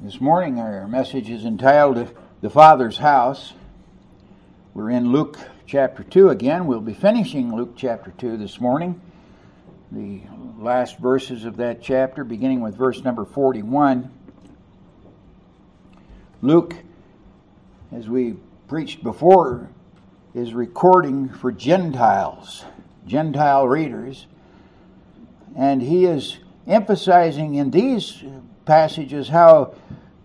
This morning, our message is entitled The Father's House. We're in Luke chapter 2 again. We'll be finishing Luke chapter 2 this morning. The last verses of that chapter, beginning with verse number 41. Luke, as we preached before, is recording for Gentiles, Gentile readers, and he is emphasizing in these passages how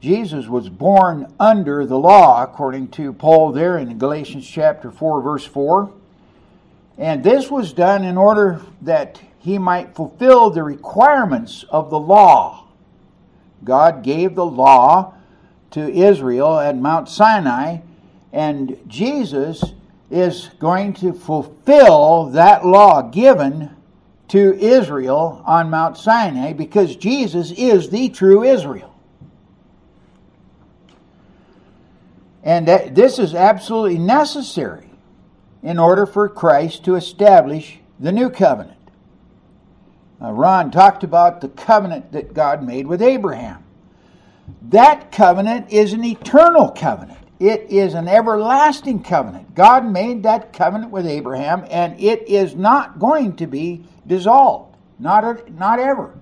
Jesus was born under the law, according to Paul there in Galatians chapter 4, verse 4. And this was done in order that he might fulfill the requirements of the law. God gave the law to Israel at Mount Sinai, and Jesus is going to fulfill that law given to Israel on Mount Sinai because Jesus is the true Israel. And this is absolutely necessary in order for Christ to establish the new covenant. Uh, Ron talked about the covenant that God made with Abraham. That covenant is an eternal covenant. It is an everlasting covenant. God made that covenant with Abraham, and it is not going to be dissolved. Not, not ever.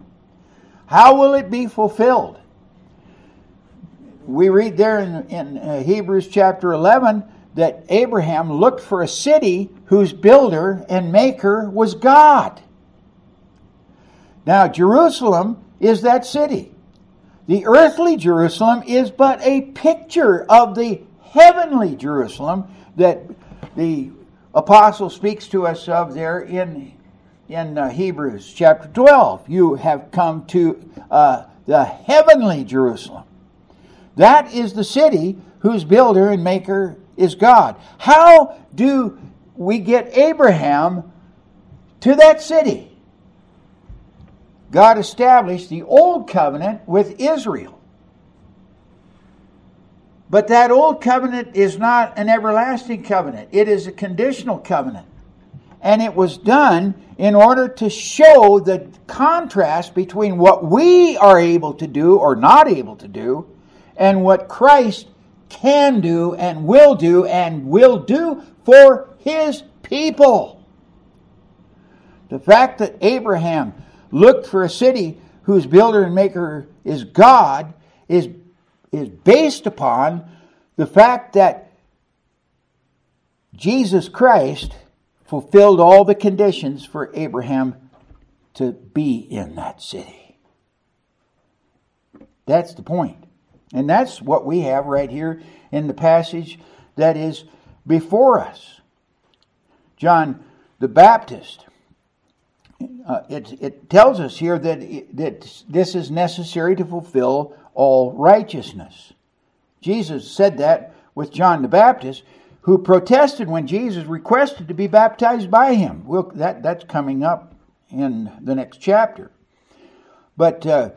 How will it be fulfilled? We read there in, in uh, Hebrews chapter 11 that Abraham looked for a city whose builder and maker was God. Now, Jerusalem is that city. The earthly Jerusalem is but a picture of the heavenly Jerusalem that the apostle speaks to us of there in in uh, Hebrews chapter 12. You have come to uh, the heavenly Jerusalem. That is the city whose builder and maker is God. How do we get Abraham to that city? God established the old covenant with Israel. But that old covenant is not an everlasting covenant, it is a conditional covenant. And it was done in order to show the contrast between what we are able to do or not able to do and what Christ can do and will do and will do for his people. The fact that Abraham looked for a city whose builder and maker is God is, is based upon the fact that Jesus Christ fulfilled all the conditions for Abraham to be in that city. That's the point. And that's what we have right here in the passage that is before us. John the Baptist uh, it, it tells us here that, it, that this is necessary to fulfill all righteousness. Jesus said that with John the Baptist, who protested when Jesus requested to be baptized by him. We'll, that, that's coming up in the next chapter. But uh,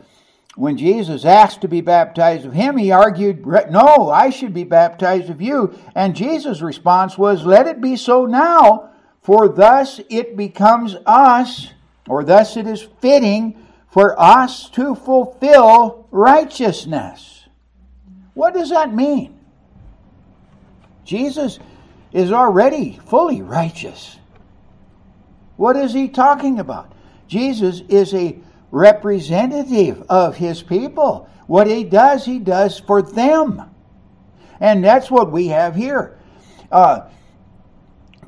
when Jesus asked to be baptized of him, he argued, No, I should be baptized of you. And Jesus' response was, Let it be so now, for thus it becomes us or thus it is fitting for us to fulfill righteousness. What does that mean? Jesus is already fully righteous. What is he talking about? Jesus is a representative of his people. What he does, he does for them. And that's what we have here. Uh,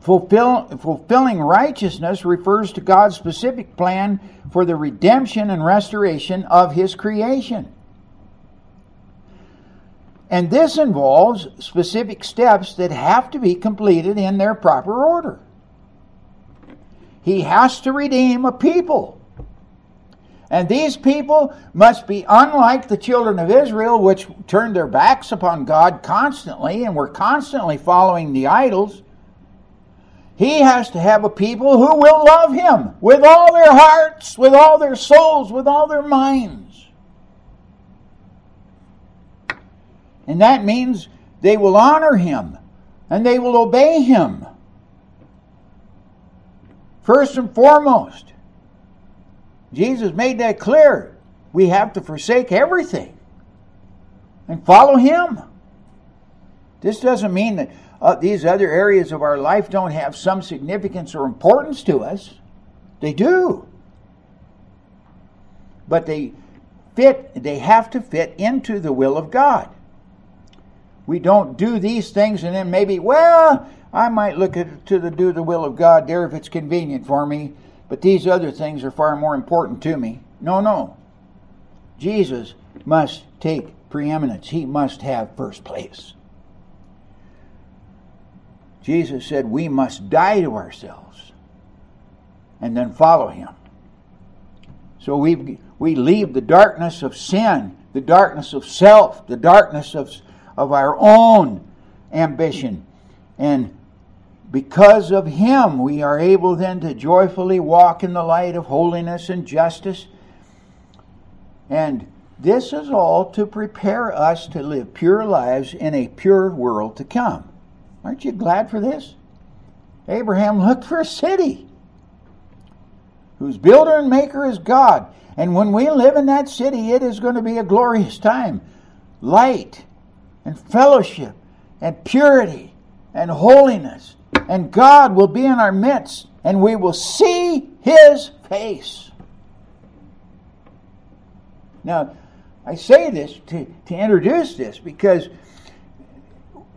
Fulfill, fulfilling righteousness refers to God's specific plan for the redemption and restoration of His creation. And this involves specific steps that have to be completed in their proper order. He has to redeem a people. And these people must be unlike the children of Israel, which turned their backs upon God constantly and were constantly following the idols. He has to have a people who will love him with all their hearts, with all their souls, with all their minds. And that means they will honor him and they will obey him. First and foremost, Jesus made that clear. We have to forsake everything. and follow Him. This doesn't mean that uh, these other areas of our life don't have some significance or importance to us. They do. But they fit, they have to fit into the will of God. We don't do these things and then maybe, well, I might look at to the do the will of God there if it's convenient for me, but these other things are far more important to me. No, no. Jesus must take preeminence. He must have first place. Jesus said we must die to ourselves and then follow him. So we we leave the darkness of sin, the darkness of self, the darkness of, of our own ambition. And because of him, we are able then to joyfully walk in the light of holiness and justice. And this is all to prepare us to live pure lives in a pure world to come. Aren't you glad for this? Abraham looked for a city whose builder and maker is God. And when we live in that city, it is going to be a glorious time. Light and fellowship and purity and holiness. And God will be in our midst and we will see His face. Now, I say this to, to introduce this because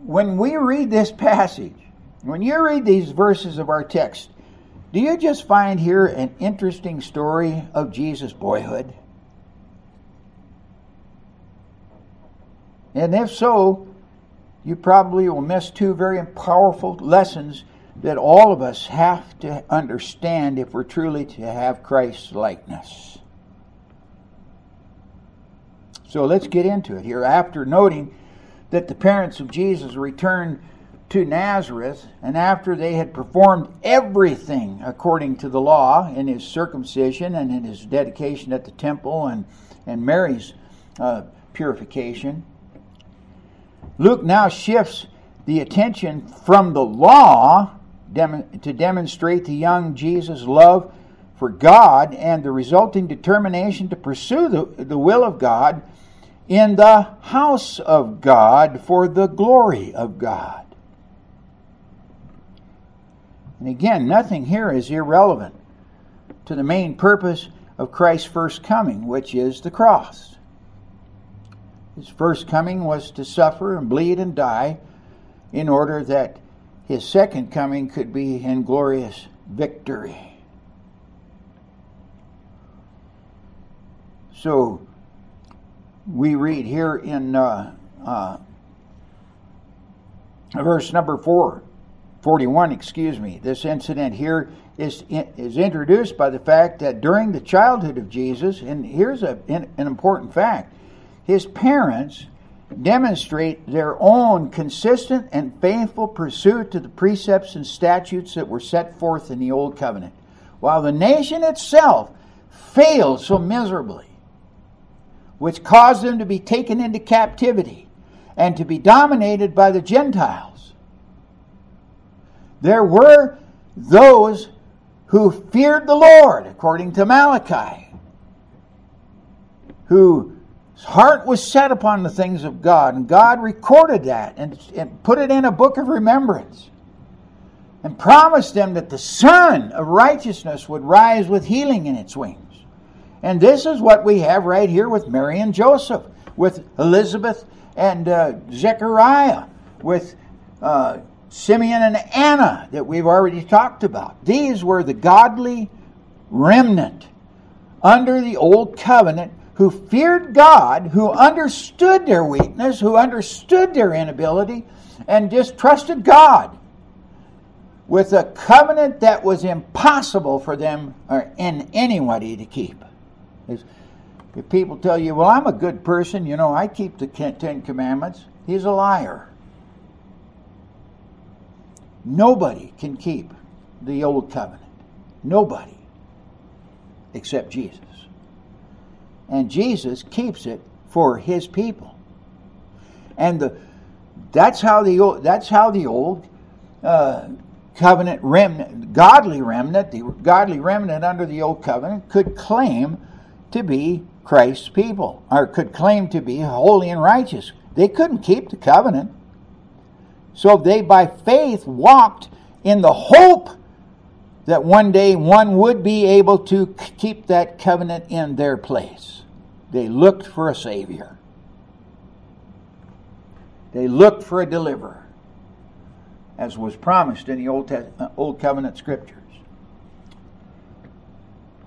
when we read this passage, when you read these verses of our text, do you just find here an interesting story of Jesus' boyhood? And if so, you probably will miss two very powerful lessons that all of us have to understand if we're truly to have Christ's likeness. So let's get into it here. After noting that the parents of Jesus returned to Nazareth, and after they had performed everything according to the law in his circumcision and in his dedication at the temple and, and Mary's uh, purification, Luke now shifts the attention from the law to demonstrate the young Jesus' love for God and the resulting determination to pursue the, the will of God in the house of God for the glory of God. And again, nothing here is irrelevant to the main purpose of Christ's first coming, which is the cross. His first coming was to suffer and bleed and die in order that his second coming could be in glorious victory. So we read here in uh, uh, verse number 4 41, excuse me. This incident here is, is introduced by the fact that during the childhood of Jesus, and here's a, an important fact his parents demonstrate their own consistent and faithful pursuit to the precepts and statutes that were set forth in the Old Covenant, while the nation itself failed so miserably, which caused them to be taken into captivity and to be dominated by the Gentiles there were those who feared the Lord, according to Malachi, whose heart was set upon the things of God, and God recorded that and, and put it in a book of remembrance and promised them that the Sun of righteousness would rise with healing in its wings. And this is what we have right here with Mary and Joseph, with Elizabeth and uh, Zechariah, with uh, Simeon and Anna that we've already talked about. These were the godly remnant under the old covenant who feared God, who understood their weakness, who understood their inability, and just trusted God with a covenant that was impossible for them or in anybody to keep. If people tell you, well, I'm a good person, you know, I keep the Ten Commandments, he's a liar. Nobody can keep the old covenant. Nobody. Except Jesus. And Jesus keeps it for his people. And the that's how the old, that's how the old uh, covenant remnant, godly remnant, the godly remnant under the old covenant could claim to be Christ's people, or could claim to be holy and righteous. They couldn't keep the covenant. So they, by faith, walked in the hope that one day one would be able to keep that covenant in their place. They looked for a Savior, they looked for a deliverer, as was promised in the Old, uh, Old Covenant Scriptures.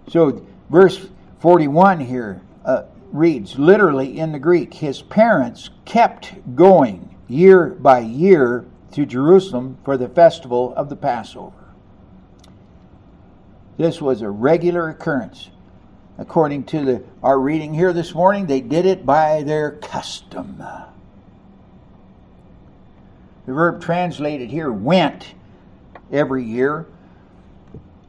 So, verse 41 here uh, reads literally in the Greek His parents kept going year by year to Jerusalem for the festival of the Passover. This was a regular occurrence. According to the, our reading here this morning, they did it by their custom. The verb translated here, went, every year,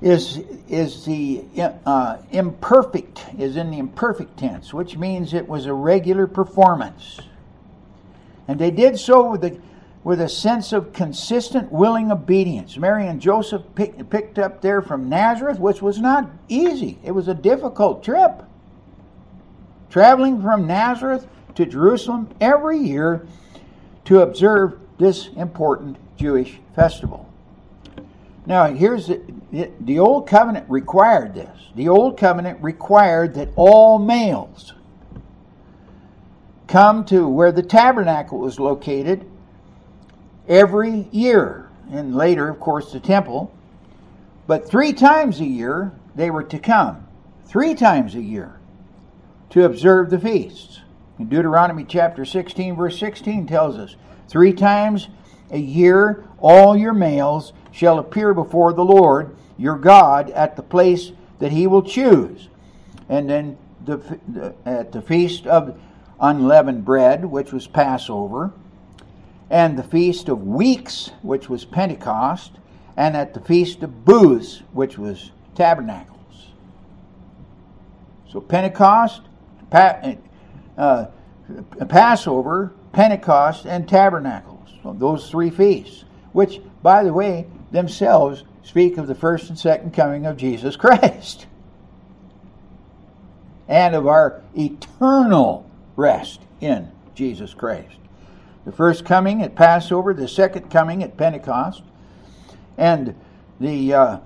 is, is the uh, imperfect, is in the imperfect tense, which means it was a regular performance. And they did so with the with a sense of consistent, willing obedience. Mary and Joseph pick, picked up there from Nazareth, which was not easy. It was a difficult trip. Traveling from Nazareth to Jerusalem every year to observe this important Jewish festival. Now, here's the, the Old Covenant required this. The Old Covenant required that all males come to where the tabernacle was located every year, and later, of course, the temple. But three times a year they were to come, three times a year, to observe the feasts. In Deuteronomy chapter 16, verse 16 tells us, Three times a year all your males shall appear before the Lord your God at the place that he will choose. And then the, the, at the feast of unleavened bread, which was Passover, and the Feast of Weeks, which was Pentecost, and at the Feast of Booths, which was Tabernacles. So Pentecost, pa- uh, Passover, Pentecost, and Tabernacles. So those three feasts, which, by the way, themselves speak of the first and second coming of Jesus Christ and of our eternal rest in Jesus Christ. The first coming at Passover, the second coming at Pentecost, and the uh,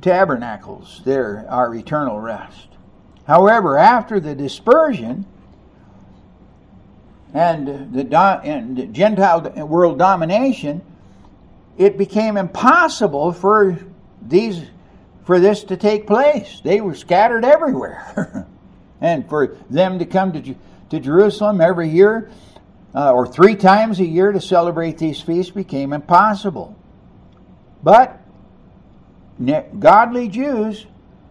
tabernacles, there are eternal rest. However, after the dispersion and the, do- and the Gentile world domination, it became impossible for these for this to take place. They were scattered everywhere, and for them to come to to Jerusalem every year uh, or three times a year to celebrate these feasts became impossible. But godly Jews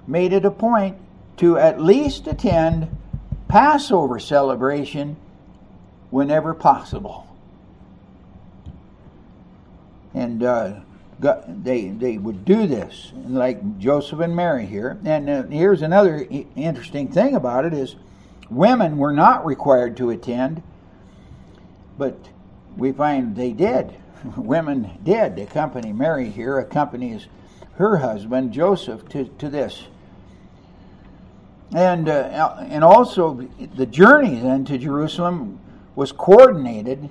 made it a point to at least attend Passover celebration whenever possible. And uh, they they would do this, like Joseph and Mary here. And uh, here's another interesting thing about it: is women were not required to attend but we find they did. Women did accompany Mary here, accompanies her husband Joseph to, to this. And, uh, and also, the journey then to Jerusalem was coordinated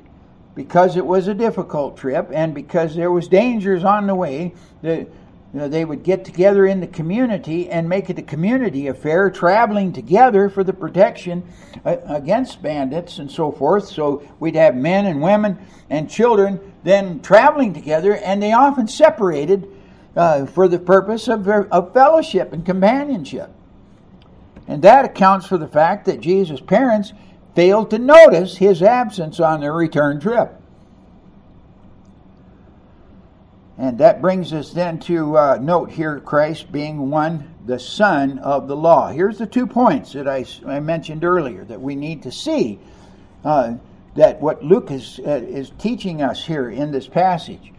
because it was a difficult trip and because there was dangers on the way. The, you know, they would get together in the community and make it a community affair, traveling together for the protection uh, against bandits and so forth. So we'd have men and women and children then traveling together, and they often separated uh, for the purpose of, of fellowship and companionship. And that accounts for the fact that Jesus' parents failed to notice his absence on their return trip. And that brings us then to uh, note here Christ being one, the Son of the law. Here's the two points that I, I mentioned earlier that we need to see uh, that what Luke is, uh, is teaching us here in this passage.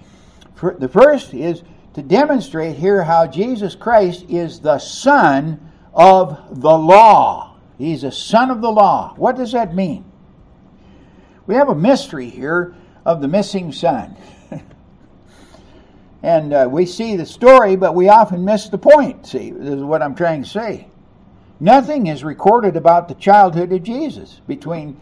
For, the first is to demonstrate here how Jesus Christ is the Son of the law. He's a Son of the law. What does that mean? We have a mystery here of the missing son. And uh, we see the story, but we often miss the point. See, this is what I'm trying to say. Nothing is recorded about the childhood of Jesus between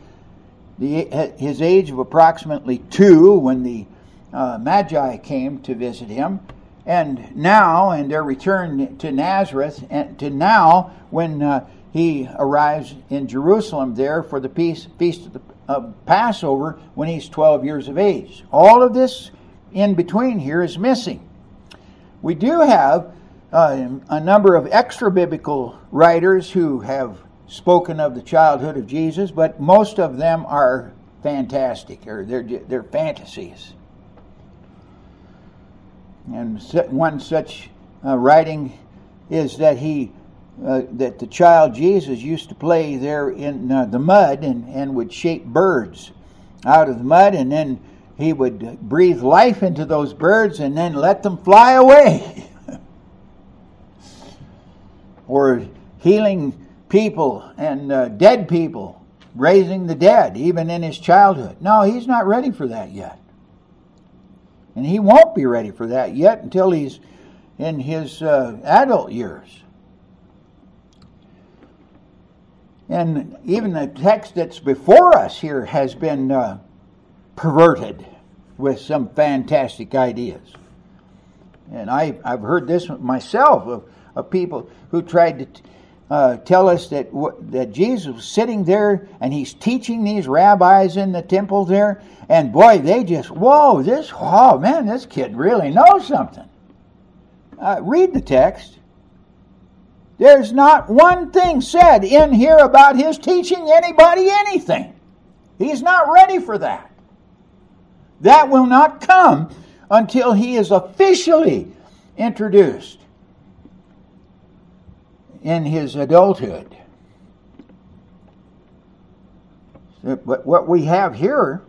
the, his age of approximately two when the uh, Magi came to visit him, and now, and their return to Nazareth, and to now when uh, he arrives in Jerusalem there for the feast, feast of the uh, Passover when he's 12 years of age. All of this in between here is missing. We do have uh, a number of extra biblical writers who have spoken of the childhood of Jesus, but most of them are fantastic, or they're, they're fantasies. And one such uh, writing is that he uh, that the child Jesus used to play there in uh, the mud and, and would shape birds out of the mud, and then he would breathe life into those birds and then let them fly away. or healing people and uh, dead people, raising the dead, even in his childhood. No, he's not ready for that yet. And he won't be ready for that yet until he's in his uh, adult years. And even the text that's before us here has been uh, perverted with some fantastic ideas. And I, I've heard this myself of, of people who tried to uh, tell us that, that Jesus was sitting there and he's teaching these rabbis in the temple there. And boy, they just, whoa, this, oh man, this kid really knows something. Uh, read the text. There's not one thing said in here about his teaching anybody anything. He's not ready for that. That will not come until he is officially introduced in his adulthood. But what we have here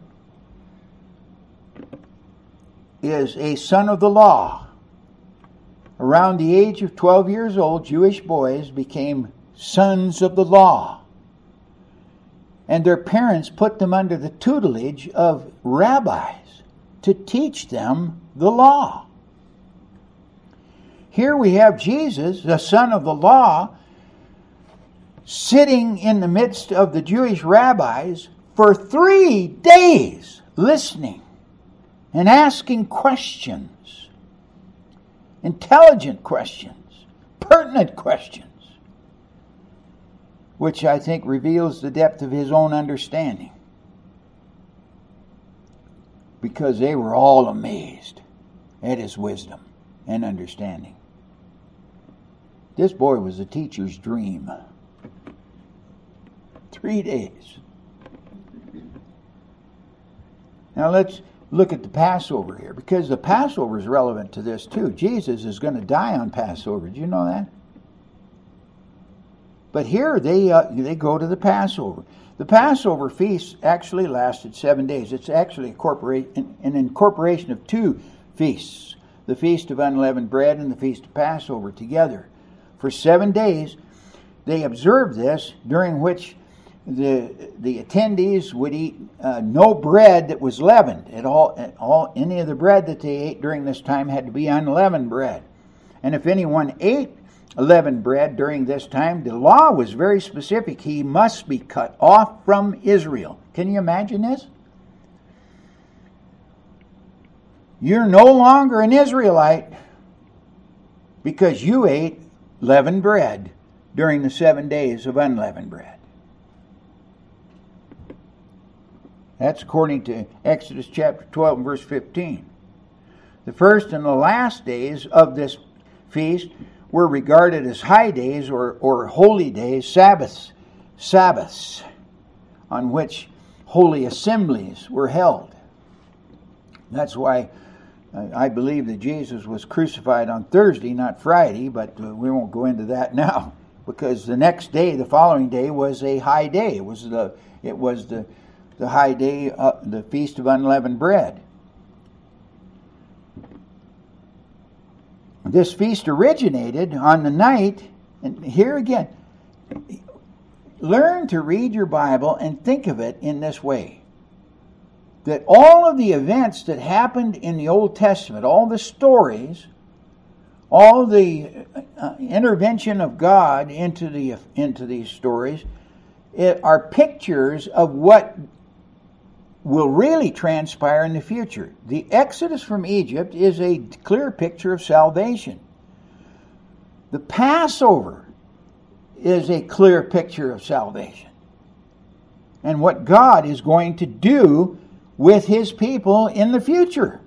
is a son of the law Around the age of 12 years old, Jewish boys became sons of the law. And their parents put them under the tutelage of rabbis to teach them the law. Here we have Jesus, the son of the law, sitting in the midst of the Jewish rabbis for three days listening and asking questions intelligent questions, pertinent questions, which I think reveals the depth of his own understanding. Because they were all amazed at his wisdom and understanding. This boy was a teacher's dream. Three days. Now let's look at the Passover here because the Passover is relevant to this too. Jesus is going to die on Passover. Do you know that? But here they uh, they go to the Passover. The Passover feast actually lasted seven days. It's actually an, an incorporation of two feasts: the feast of unleavened bread and the feast of Passover together. For seven days, they observed this, during which the the attendees would eat uh, no bread that was leavened at all, at all. Any of the bread that they ate during this time had to be unleavened bread. And if anyone ate leavened bread during this time, the law was very specific. He must be cut off from Israel. Can you imagine this? You're no longer an Israelite because you ate leavened bread during the seven days of unleavened bread. That's according to Exodus chapter 12 and verse 15. The first and the last days of this feast were regarded as high days or, or holy days, Sabbaths, Sabbaths, on which holy assemblies were held. That's why uh, I believe that Jesus was crucified on Thursday, not Friday, but uh, we won't go into that now because the next day, the following day, was a high day. It was the it was the the high day, uh, the feast of unleavened bread. This feast originated on the night, and here again, learn to read your Bible and think of it in this way. That all of the events that happened in the Old Testament, all the stories, all the uh, intervention of God into the into these stories, it are pictures of what will really transpire in the future. The exodus from Egypt is a clear picture of salvation. The Passover is a clear picture of salvation and what God is going to do with his people in the future.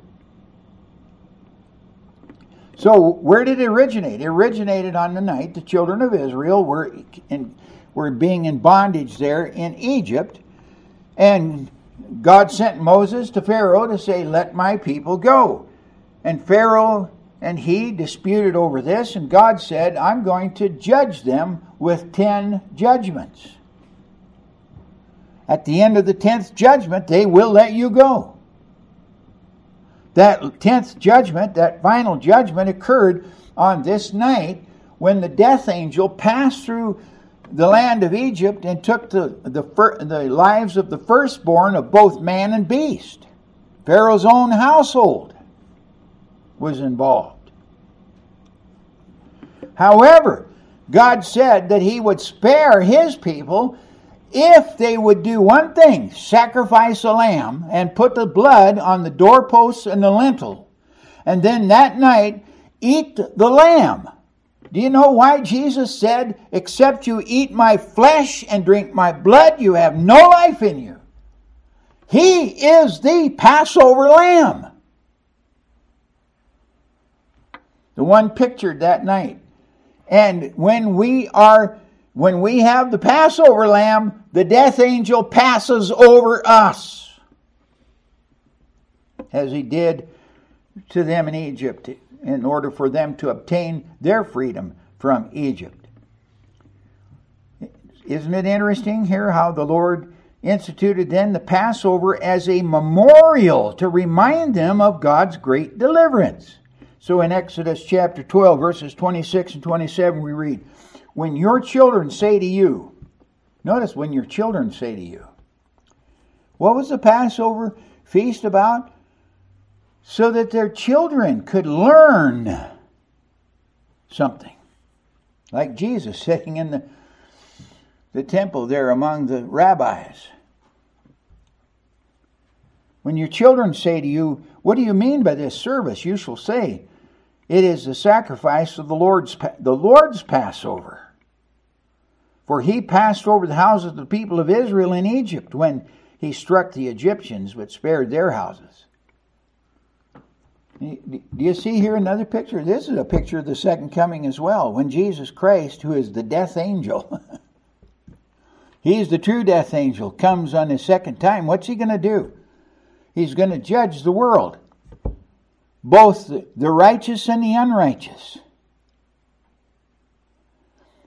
So, where did it originate? It originated on the night the children of Israel were in, were being in bondage there in Egypt, and God sent Moses to Pharaoh to say, "Let my people go." And Pharaoh and he disputed over this, and God said, "I'm going to judge them with 10 judgments." At the end of the 10th judgment, they will let you go. That 10th judgment, that final judgment, occurred on this night when the death angel passed through the land of Egypt and took the, the, the lives of the firstborn of both man and beast. Pharaoh's own household was involved. However, God said that he would spare his people if they would do one thing sacrifice a lamb and put the blood on the doorposts and the lintel, and then that night eat the lamb. Do you know why Jesus said, Except you eat my flesh and drink my blood, you have no life in you? He is the Passover lamb. The one pictured that night. And when we are when we have the Passover lamb, the death angel passes over us, as he did to them in Egypt, in order for them to obtain their freedom from Egypt. Isn't it interesting here how the Lord instituted then the Passover as a memorial to remind them of God's great deliverance? So in Exodus chapter 12, verses 26 and 27, we read, when your children say to you, notice when your children say to you, what was the Passover feast about? So that their children could learn something. Like Jesus sitting in the, the temple there among the rabbis. When your children say to you, What do you mean by this service? you shall say, it is the sacrifice of the Lord's, the Lord's Passover. For he passed over the houses of the people of Israel in Egypt when he struck the Egyptians but spared their houses. Do you see here another picture? This is a picture of the second coming as well. When Jesus Christ, who is the death angel, he's the true death angel, comes on his second time, what's he going to do? He's going to judge the world both the righteous and the unrighteous.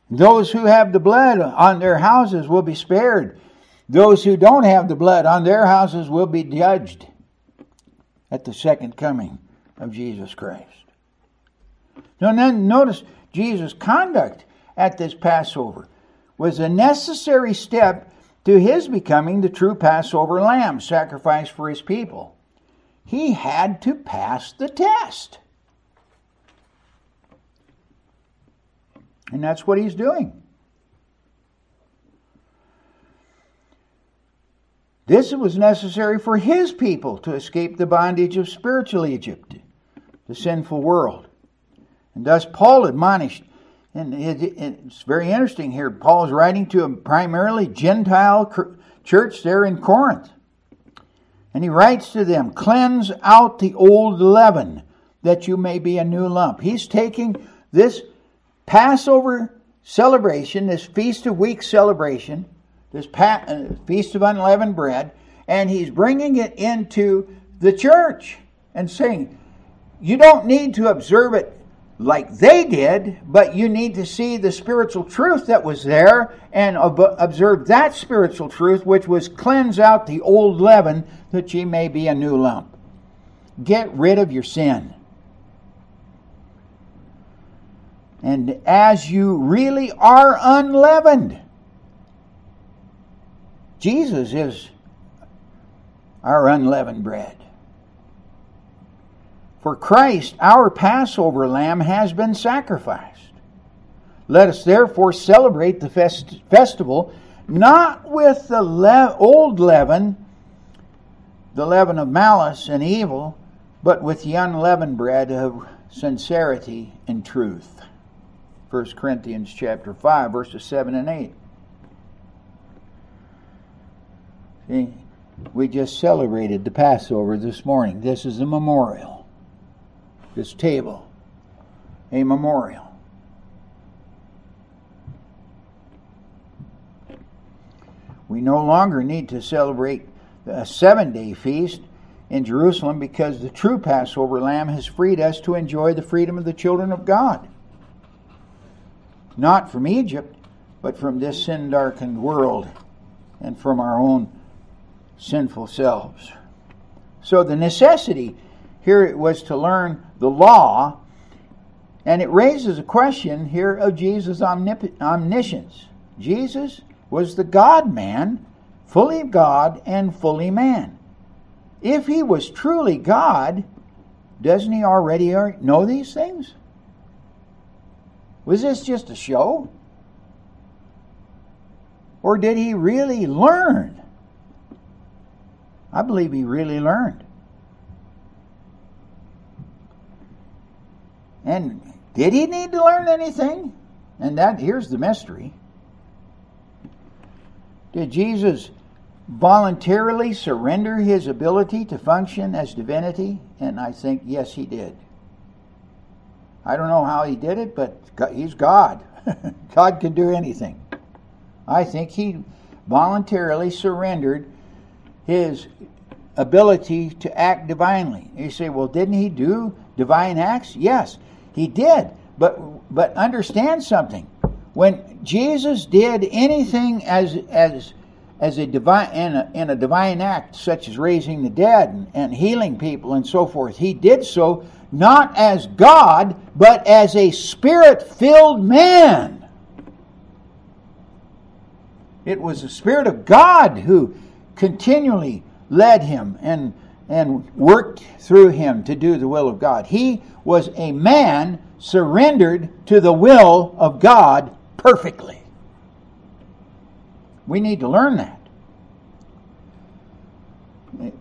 Those who have the blood on their houses will be spared. Those who don't have the blood on their houses will be judged at the second coming of Jesus Christ. Now, then notice Jesus' conduct at this Passover was a necessary step to his becoming the true Passover lamb sacrificed for his people he had to pass the test. And that's what he's doing. This was necessary for his people to escape the bondage of spiritual Egypt, the sinful world. And thus Paul admonished, and it's very interesting here. Paul is writing to a primarily Gentile church there in Corinth. And he writes to them, Cleanse out the old leaven, that you may be a new lump. He's taking this Passover celebration, this Feast of Weeks celebration, this pa- uh, Feast of Unleavened Bread, and he's bringing it into the church and saying, You don't need to observe it like they did, but you need to see the spiritual truth that was there and ob- observe that spiritual truth, which was cleanse out the old leaven that ye may be a new lump. Get rid of your sin. And as you really are unleavened, Jesus is our unleavened bread. For Christ, our Passover lamb, has been sacrificed. Let us therefore celebrate the fest- festival not with the le- old leaven the leaven of malice and evil, but with the unleavened bread of sincerity and truth. 1 Corinthians chapter 5 verses 7 and 8. See, we just celebrated the Passover this morning. This is a memorial. This table, a memorial. We no longer need to celebrate a seven day feast in Jerusalem because the true Passover lamb has freed us to enjoy the freedom of the children of God. Not from Egypt, but from this sin darkened world and from our own sinful selves. So the necessity here was to learn the law, and it raises a question here of Jesus' omnip- omniscience. Jesus was the God man, fully God and fully man. If he was truly God, doesn't he already know these things? Was this just a show? Or did he really learn? I believe he really learned. And did he need to learn anything? And that here's the mystery. Did Jesus voluntarily surrender his ability to function as divinity? And I think yes he did. I don't know how he did it, but he's God. God can do anything. I think he voluntarily surrendered his ability to act divinely. You say, well, didn't he do divine acts? Yes, he did. But but understand something. When Jesus did anything as as as a divine in a, in a divine act, such as raising the dead and, and healing people and so forth, he did so not as God, but as a spirit-filled man. It was the Spirit of God who continually led him and, and worked through him to do the will of God. He was a man surrendered to the will of God perfectly. We need to learn that.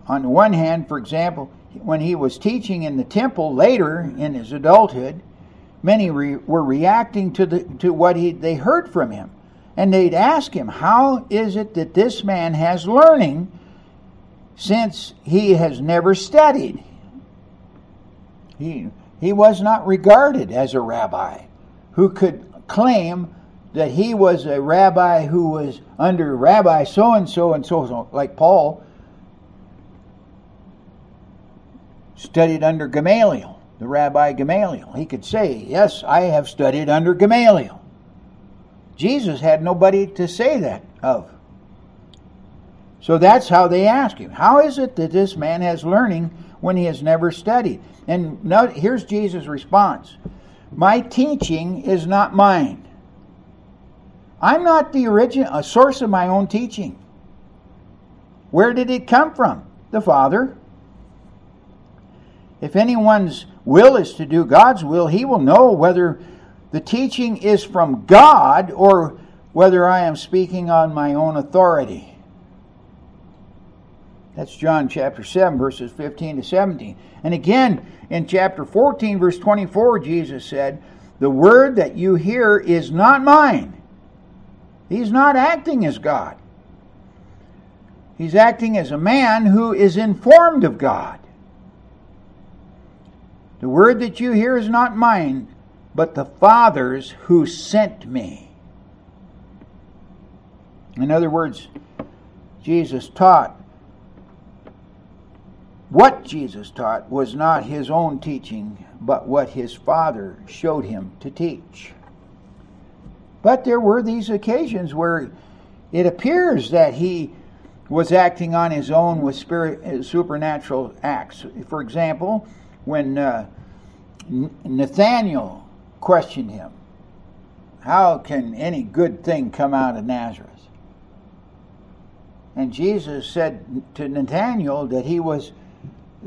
On the one hand, for example, when he was teaching in the temple later in his adulthood, many re- were reacting to, the, to what he, they heard from him. And they'd ask him, How is it that this man has learning since he has never studied. He, he was not regarded as a rabbi who could claim that he was a rabbi who was under Rabbi so and so and so so, like Paul studied under Gamaliel, the Rabbi Gamaliel. He could say, Yes, I have studied under Gamaliel. Jesus had nobody to say that of. So that's how they ask him. How is it that this man has learning when he has never studied? And now, here's Jesus' response My teaching is not mine. I'm not the origin, a source of my own teaching. Where did it come from? The Father. If anyone's will is to do God's will, he will know whether the teaching is from God or whether I am speaking on my own authority. That's John chapter 7, verses 15 to 17. And again, in chapter 14, verse 24, Jesus said, The word that you hear is not mine. He's not acting as God. He's acting as a man who is informed of God. The word that you hear is not mine, but the Father's who sent me. In other words, Jesus taught what Jesus taught was not his own teaching, but what his Father showed him to teach. But there were these occasions where it appears that he was acting on his own with spirit, uh, supernatural acts. For example, when uh, Nathanael questioned him, How can any good thing come out of Nazareth? And Jesus said to Nathanael that he was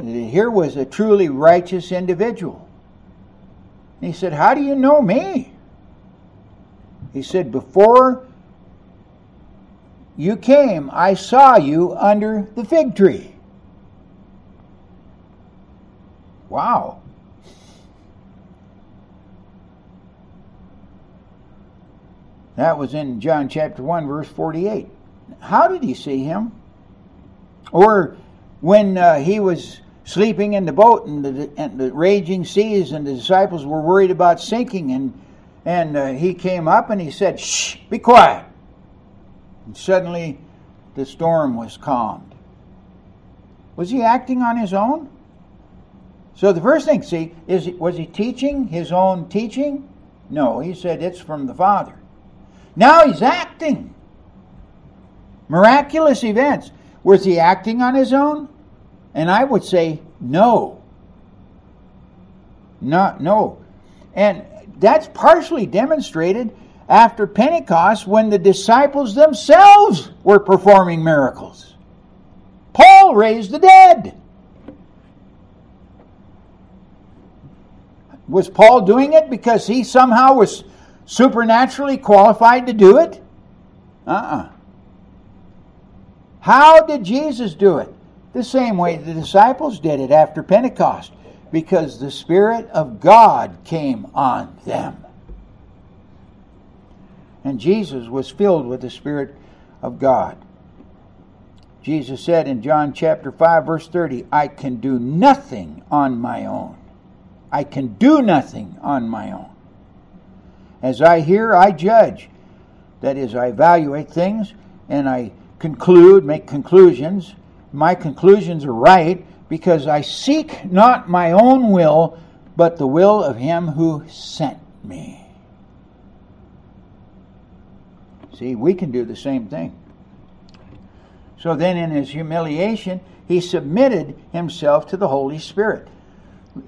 here was a truly righteous individual. He said, How do you know me? He said, Before you came, I saw you under the fig tree. Wow. That was in John chapter 1, verse 48. How did he see him? Or when uh, he was sleeping in the boat and the, and the, raging seas, and the disciples were worried about sinking, and, and uh, he came up and he said, Shh, be quiet. And suddenly the storm was calmed. Was he acting on his own? So the first thing, see, is was he teaching his own teaching? No, he said it's from the Father. Now he's acting. Miraculous events. Was he acting on his own? And I would say no. Not no. And that's partially demonstrated after Pentecost when the disciples themselves were performing miracles. Paul raised the dead. Was Paul doing it because he somehow was supernaturally qualified to do it? Uh uh-uh. uh How did Jesus do it? The same way the disciples did it after Pentecost, because the Spirit of God came on them. And Jesus was filled with the Spirit of God. Jesus said in John chapter 5, verse 30, I can do nothing on my own. I can do nothing on my own. As I hear, I judge. That is, I evaluate things and I conclude, make conclusions. My conclusions are right because I seek not my own will, but the will of him who sent me. See, we can do the same thing. So then, in his humiliation, he submitted himself to the Holy Spirit.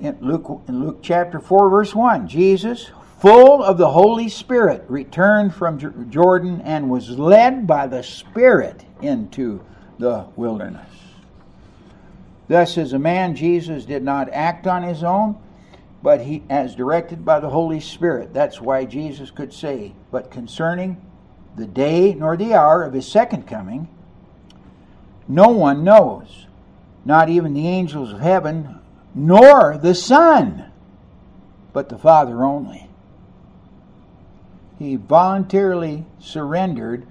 In Luke, in Luke chapter 4, verse 1, Jesus, full of the Holy Spirit, returned from Jordan and was led by the Spirit into the wilderness. Thus, as a man, Jesus did not act on his own, but he as directed by the Holy Spirit. That's why Jesus could say, But concerning the day nor the hour of his second coming, no one knows, not even the angels of heaven, nor the Son, but the Father only he voluntarily surrendered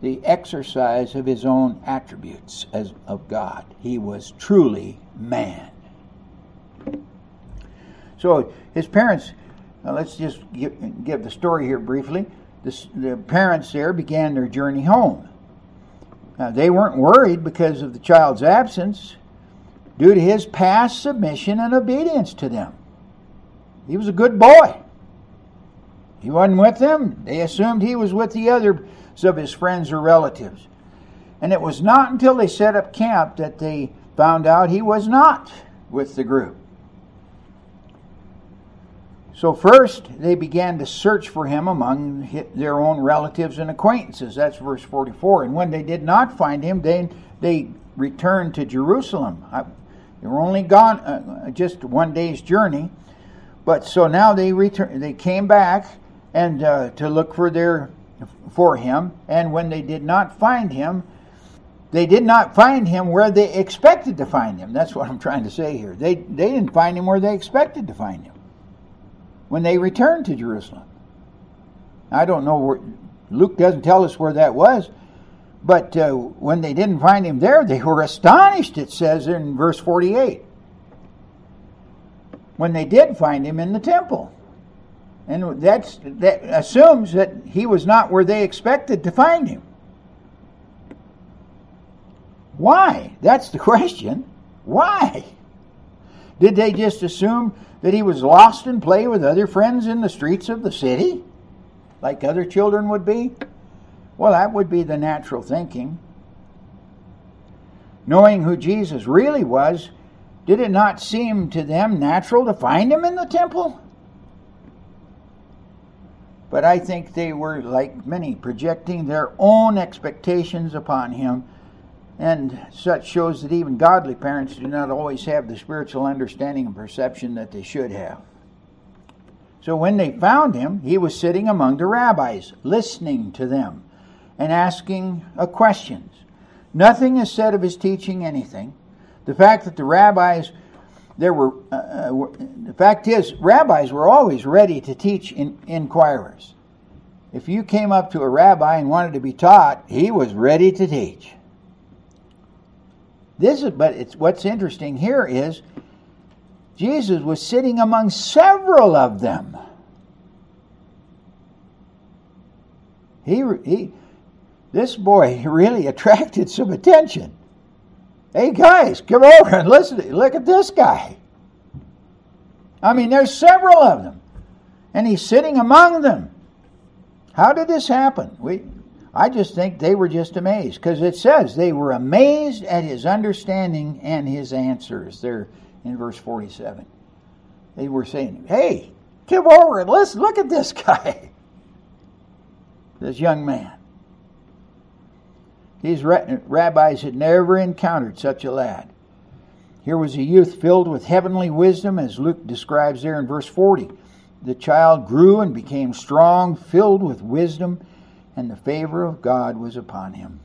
the exercise of his own attributes as of God. He was truly man. So his parents, let's just give, give, the story here briefly. the parents there began their journey home. Now, they weren't worried because of the child's absence due to his past submission and obedience to them. He was a good boy. He wasn't with them. They assumed he was with the others of his friends or relatives. And it was not until they set up camp that they found out he was not with the group. So, first, they began to search for him among their own relatives and acquaintances. That's verse 44. And when they did not find him, they, they returned to Jerusalem. They were only gone uh, just one day's journey. But so now they return, they came back and uh, to look for their for him. And when they did not find him, they did not find him where they expected to find him. That's what I'm trying to say here. They they didn't find him where they expected to find him. When they returned to Jerusalem, I don't know where. Luke doesn't tell us where that was, but uh, when they didn't find him there, they were astonished. It says in verse 48. When they did find him in the temple. And that's, that assumes that he was not where they expected to find him. Why? That's the question. Why? Did they just assume that he was lost in play with other friends in the streets of the city, like other children would be? Well, that would be the natural thinking. Knowing who Jesus really was, did it not seem to them natural to find him in the temple? But I think they were, like many, projecting their own expectations upon him. And such shows that even godly parents do not always have the spiritual understanding and perception that they should have. So when they found him, he was sitting among the rabbis, listening to them and asking questions. Nothing is said of his teaching anything. The fact that the rabbis there were, uh, uh the fact is, rabbis were always ready to teach in, inquirers. If you came up to a rabbi and wanted to be taught, he was ready to teach. This is, but it's what's interesting here is Jesus was sitting among several of them. He, he, this boy really attracted some attention. Hey guys, come over and listen. Look at this guy. I mean, there's several of them, and he's sitting among them. How did this happen? We, I just think they were just amazed because it says they were amazed at his understanding and his answers. There in verse 47. They were saying, Hey, come over and listen. Look at this guy, this young man. These rabbis had never encountered such a lad. Here was a youth filled with heavenly wisdom, as Luke describes there in verse 40. The child grew and became strong, filled with wisdom, and the favor of God was upon him.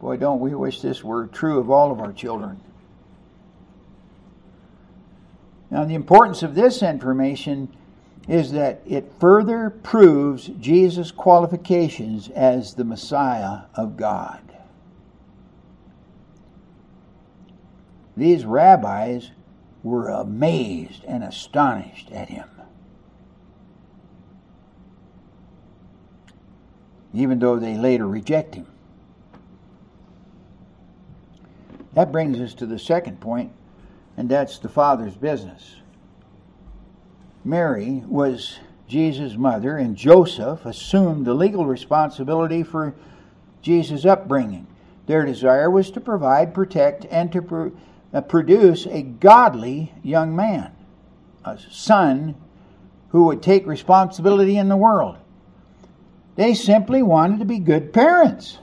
Boy, don't we wish this were true of all of our children. Now, the importance of this information is that it further proves Jesus' qualifications as the Messiah of God. These rabbis were amazed and astonished at him. Even though they later reject him. That brings us to the second point, and that's the Father's business. Mary was Jesus' mother, and Joseph assumed the legal responsibility for Jesus' upbringing. Their desire was to provide, protect, and to uh, produce a godly young man, a son who would take responsibility in the world. They simply wanted to be good parents.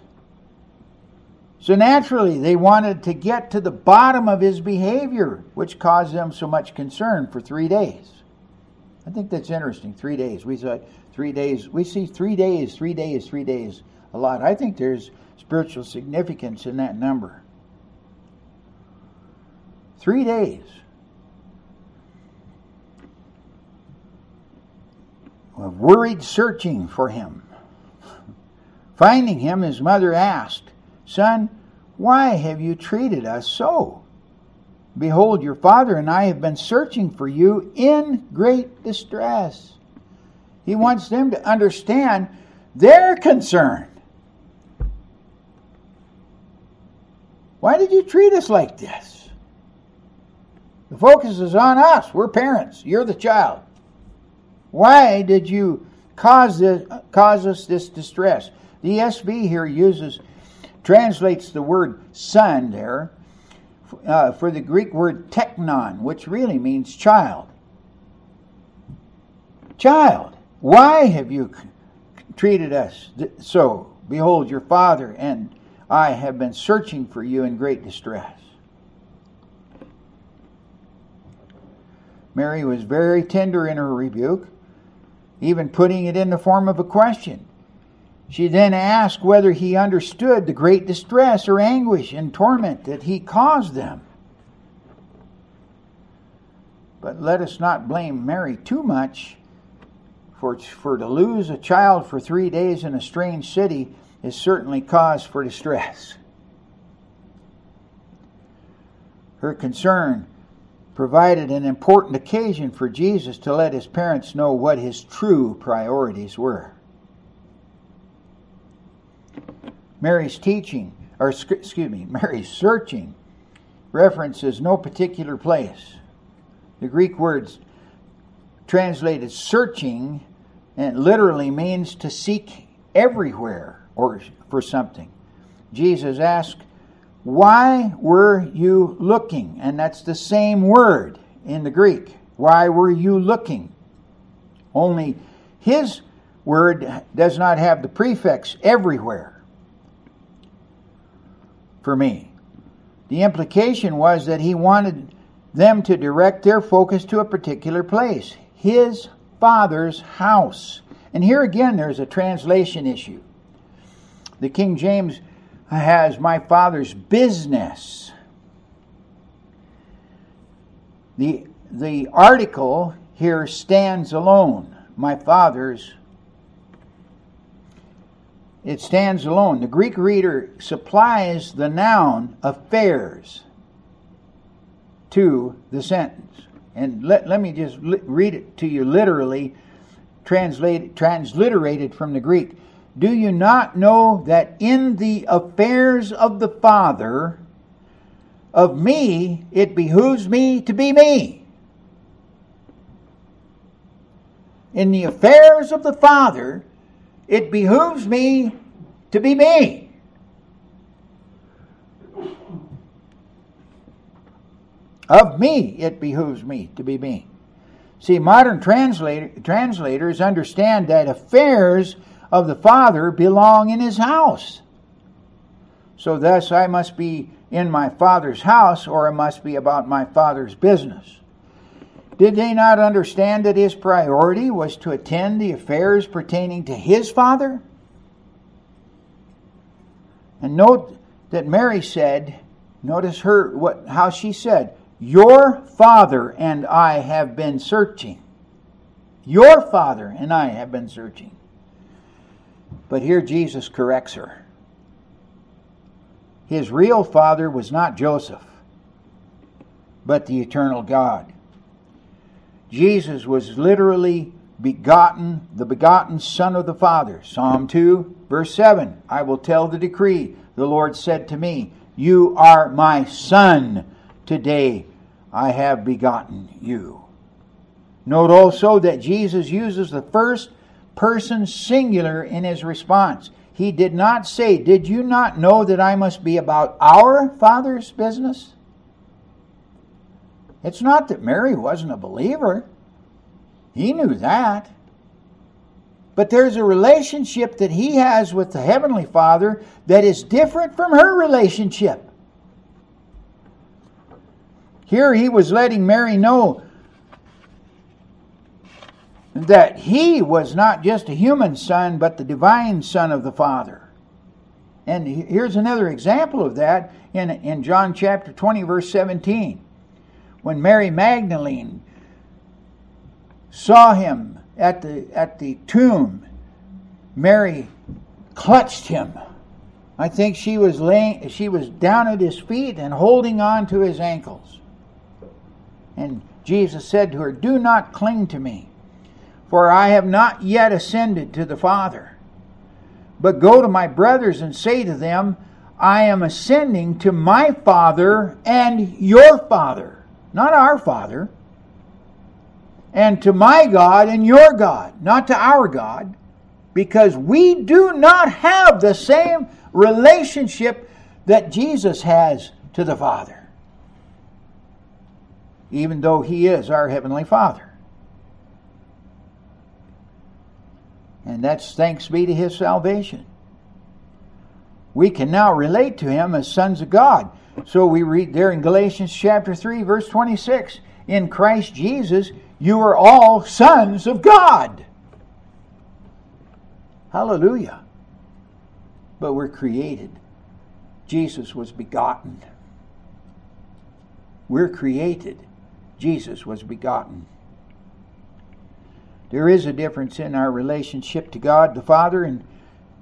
So naturally, they wanted to get to the bottom of his behavior, which caused them so much concern for three days. I think that's interesting. Three days. We saw three days. We see three days, three days, three days a lot. I think there's spiritual significance in that number. Three days. Of worried searching for him. Finding him, his mother asked, Son, why have you treated us so? Behold, your father and I have been searching for you in great distress. He wants them to understand their concern. Why did you treat us like this? The focus is on us. We're parents. You're the child. Why did you cause this, cause us this distress? The ESV here uses translates the word son there uh, for the Greek word teknon, which really means child. Child, why have you treated us so? Behold, your father and I have been searching for you in great distress. Mary was very tender in her rebuke, even putting it in the form of a question. She then asked whether he understood the great distress or anguish and torment that he caused them. But let us not blame Mary too much, for, for to lose a child for three days in a strange city is certainly cause for distress. Her concern provided an important occasion for Jesus to let his parents know what his true priorities were. Mary's teaching, or excuse me, Mary's searching references no particular place. The Greek words translated searching and literally means to seek everywhere or for something. Jesus asked, Why were you looking? And that's the same word in the Greek. Why were you looking? Only his word does not have the prefix everywhere for me. The implication was that he wanted them to direct their focus to a particular place his father's house. And here again, there's a translation issue. The King James has my father's business. The, the article here stands alone. My father's. It stands alone. The Greek reader supplies the noun affairs to the sentence. And let, let me just li- read it to you literally, translate, transliterated from the Greek. Do you not know that in the affairs of the Father, of me, it behooves me to be me? In the affairs of the Father, it behooves me to be me. Of me, it behooves me to be me. See, modern translator, translators understand that affairs of the Father belong in his house. So thus I must be in my Father's house, or it must be about my Father's business. Did they not understand that his priority was to attend the affairs pertaining to his Father? And note that Mary said, notice her what how she said, your father and I have been searching. Your father and I have been searching. But here Jesus corrects her. His real father was not Joseph, but the eternal God. Jesus was literally begotten, the begotten Son of the Father. Psalm 2, verse 7 I will tell the decree. The Lord said to me, You are my Son. Today I have begotten you. Note also that Jesus uses the first person singular in his response. He did not say, Did you not know that I must be about our Father's business? It's not that Mary wasn't a believer. He knew that. But there's a relationship that he has with the Heavenly Father that is different from her relationship. Here he was letting Mary know that he was not just a human son, but the divine son of the Father. And here's another example of that in, in John chapter 20, verse 17. When Mary Magdalene saw him at the, at the tomb, Mary clutched him. I think she was laying, she was down at his feet and holding on to his ankles. And Jesus said to her, Do not cling to me, for I have not yet ascended to the Father. But go to my brothers and say to them, I am ascending to my Father and your Father, not our Father, and to my God and your God, not to our God, because we do not have the same relationship that Jesus has to the Father even though He is our Heavenly Father. And that's thanks be to His salvation. We can now relate to Him as sons of God. So we read there in Galatians chapter 3, verse 26 In Christ Jesus, you are all sons of God. Hallelujah. But we're created. Jesus was begotten. We're created. Jesus was begotten. There is a difference in our relationship to God the Father and,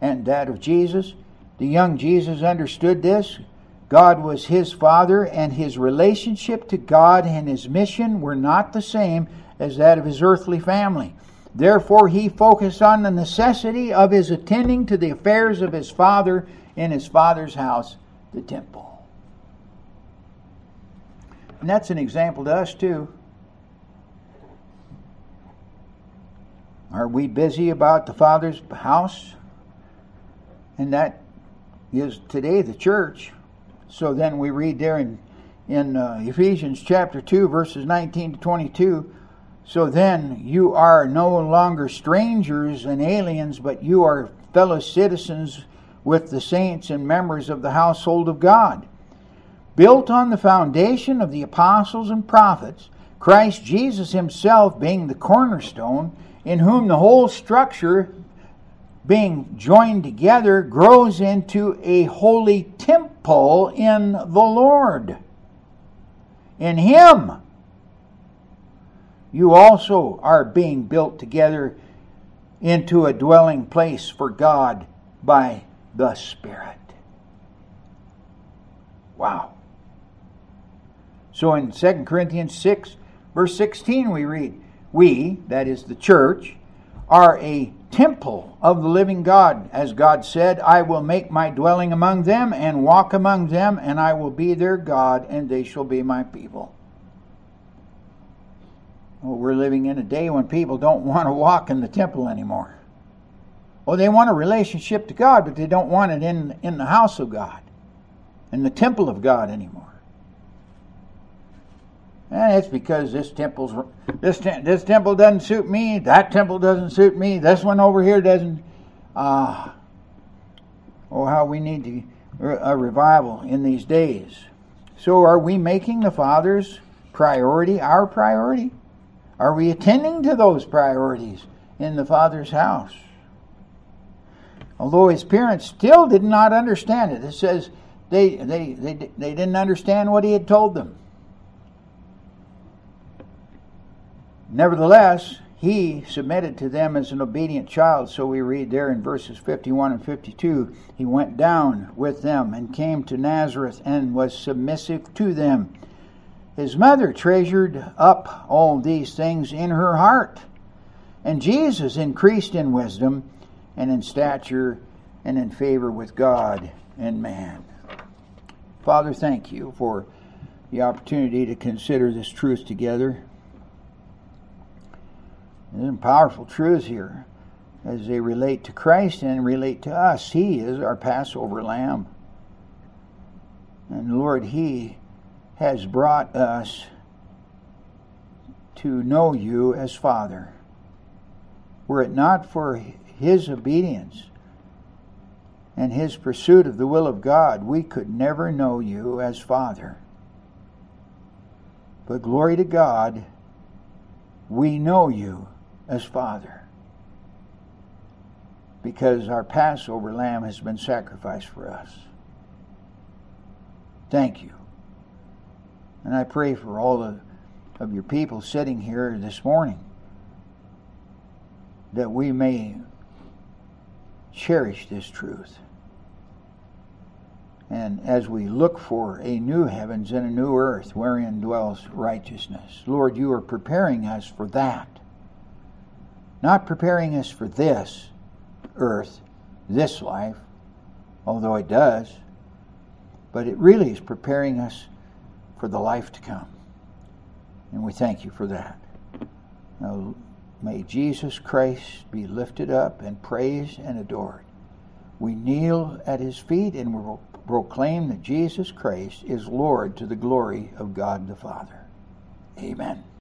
and that of Jesus. The young Jesus understood this. God was his Father, and his relationship to God and his mission were not the same as that of his earthly family. Therefore, he focused on the necessity of his attending to the affairs of his Father in his Father's house, the temple. And that's an example to us, too. Are we busy about the Father's house? And that is today the church. So then we read there in, in uh, Ephesians chapter 2, verses 19 to 22. So then you are no longer strangers and aliens, but you are fellow citizens with the saints and members of the household of God built on the foundation of the apostles and prophets, Christ Jesus himself being the cornerstone, in whom the whole structure, being joined together, grows into a holy temple in the Lord. In him you also are being built together into a dwelling place for God by the Spirit. Wow. So in 2 Corinthians 6, verse 16, we read, We, that is the church, are a temple of the living God. As God said, I will make my dwelling among them and walk among them, and I will be their God, and they shall be my people. Well, we're living in a day when people don't want to walk in the temple anymore. Well, they want a relationship to God, but they don't want it in, in the house of God, in the temple of God anymore. And it's because this temple's this this temple doesn't suit me. That temple doesn't suit me. This one over here doesn't. Uh, oh, how we need to, a revival in these days. So, are we making the Father's priority our priority? Are we attending to those priorities in the Father's house? Although his parents still did not understand it, it says they, they, they, they didn't understand what he had told them. Nevertheless, he submitted to them as an obedient child. So we read there in verses 51 and 52 he went down with them and came to Nazareth and was submissive to them. His mother treasured up all these things in her heart. And Jesus increased in wisdom and in stature and in favor with God and man. Father, thank you for the opportunity to consider this truth together. There's powerful truths here as they relate to Christ and relate to us. He is our Passover lamb. And Lord, He has brought us to know you as Father. Were it not for His obedience and His pursuit of the will of God, we could never know you as Father. But glory to God, we know you as Father because our Passover lamb has been sacrificed for us. Thank you. And I pray for all the, of your people sitting here this morning that we may cherish this truth. And as we look for a new heavens and a new earth wherein dwells righteousness, Lord, you are preparing us for that not preparing us for this earth, this life, although it does, but it really is preparing us for the life to come. And we thank you for that. Now, may Jesus Christ be lifted up and praised and adored. We kneel at his feet and will proclaim that Jesus Christ is Lord to the glory of God the Father. Amen.